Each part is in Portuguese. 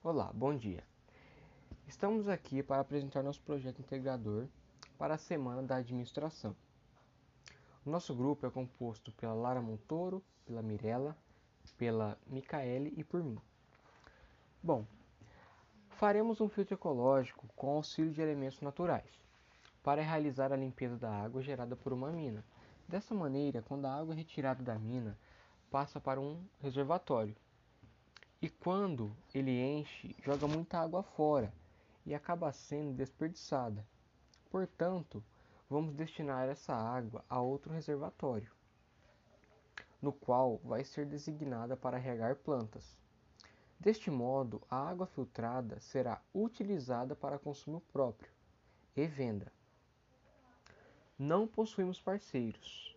Olá, bom dia. Estamos aqui para apresentar nosso projeto integrador para a Semana da Administração. O nosso grupo é composto pela Lara Montoro, pela Mirella, pela Micaele e por mim. Bom, faremos um filtro ecológico com auxílio de elementos naturais para realizar a limpeza da água gerada por uma mina. Dessa maneira, quando a água é retirada da mina, passa para um reservatório e quando ele enche, joga muita água fora e acaba sendo desperdiçada. Portanto, vamos destinar essa água a outro reservatório, no qual vai ser designada para regar plantas. Deste modo, a água filtrada será utilizada para consumo próprio e venda. Não possuímos parceiros.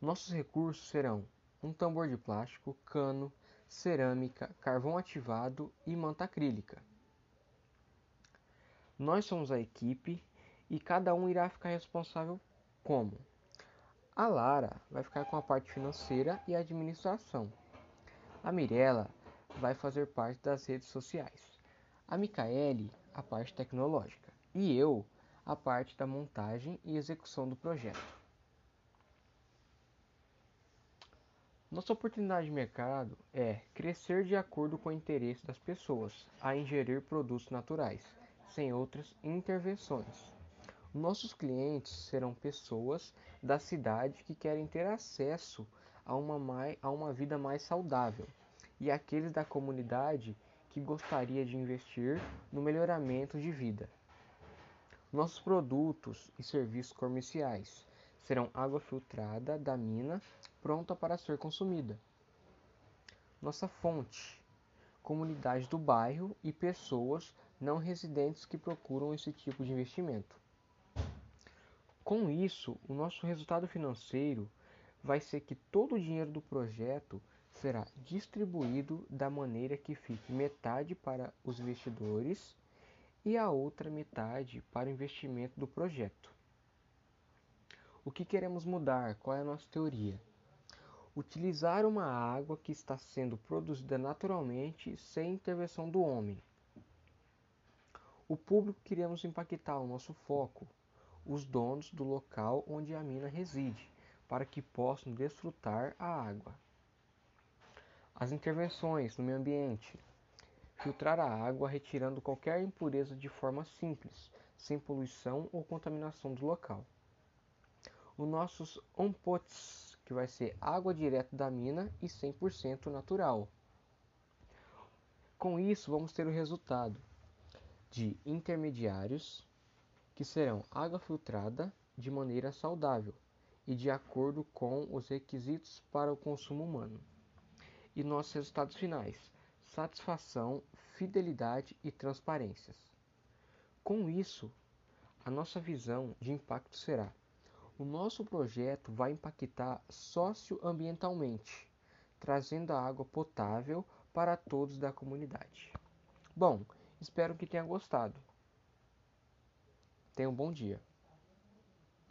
Nossos recursos serão um tambor de plástico, cano, cerâmica, carvão ativado e manta acrílica. Nós somos a equipe e cada um irá ficar responsável como? A Lara vai ficar com a parte financeira e administração. A Mirella vai fazer parte das redes sociais. A Micaele, a parte tecnológica. E eu, a parte da montagem e execução do projeto. Nossa oportunidade de mercado é crescer de acordo com o interesse das pessoas a ingerir produtos naturais, sem outras intervenções. Nossos clientes serão pessoas da cidade que querem ter acesso a uma, mais, a uma vida mais saudável e aqueles da comunidade que gostaria de investir no melhoramento de vida. Nossos produtos e serviços comerciais serão água filtrada da mina pronta para ser consumida. Nossa fonte: comunidade do bairro e pessoas não residentes que procuram esse tipo de investimento. Com isso, o nosso resultado financeiro vai ser que todo o dinheiro do projeto será distribuído da maneira que fique metade para os investidores e a outra metade para o investimento do projeto. O que queremos mudar? Qual é a nossa teoria? Utilizar uma água que está sendo produzida naturalmente sem intervenção do homem. O público queremos impactar o nosso foco, os donos do local onde a mina reside, para que possam desfrutar a água. As intervenções no meio ambiente. Filtrar a água retirando qualquer impureza de forma simples, sem poluição ou contaminação do local os nossos onpots, que vai ser água direto da mina e 100% natural. Com isso, vamos ter o resultado de intermediários que serão água filtrada de maneira saudável e de acordo com os requisitos para o consumo humano. E nossos resultados finais: satisfação, fidelidade e transparências. Com isso, a nossa visão de impacto será o nosso projeto vai impactar socioambientalmente, trazendo a água potável para todos da comunidade. Bom, espero que tenha gostado. Tenha um bom dia.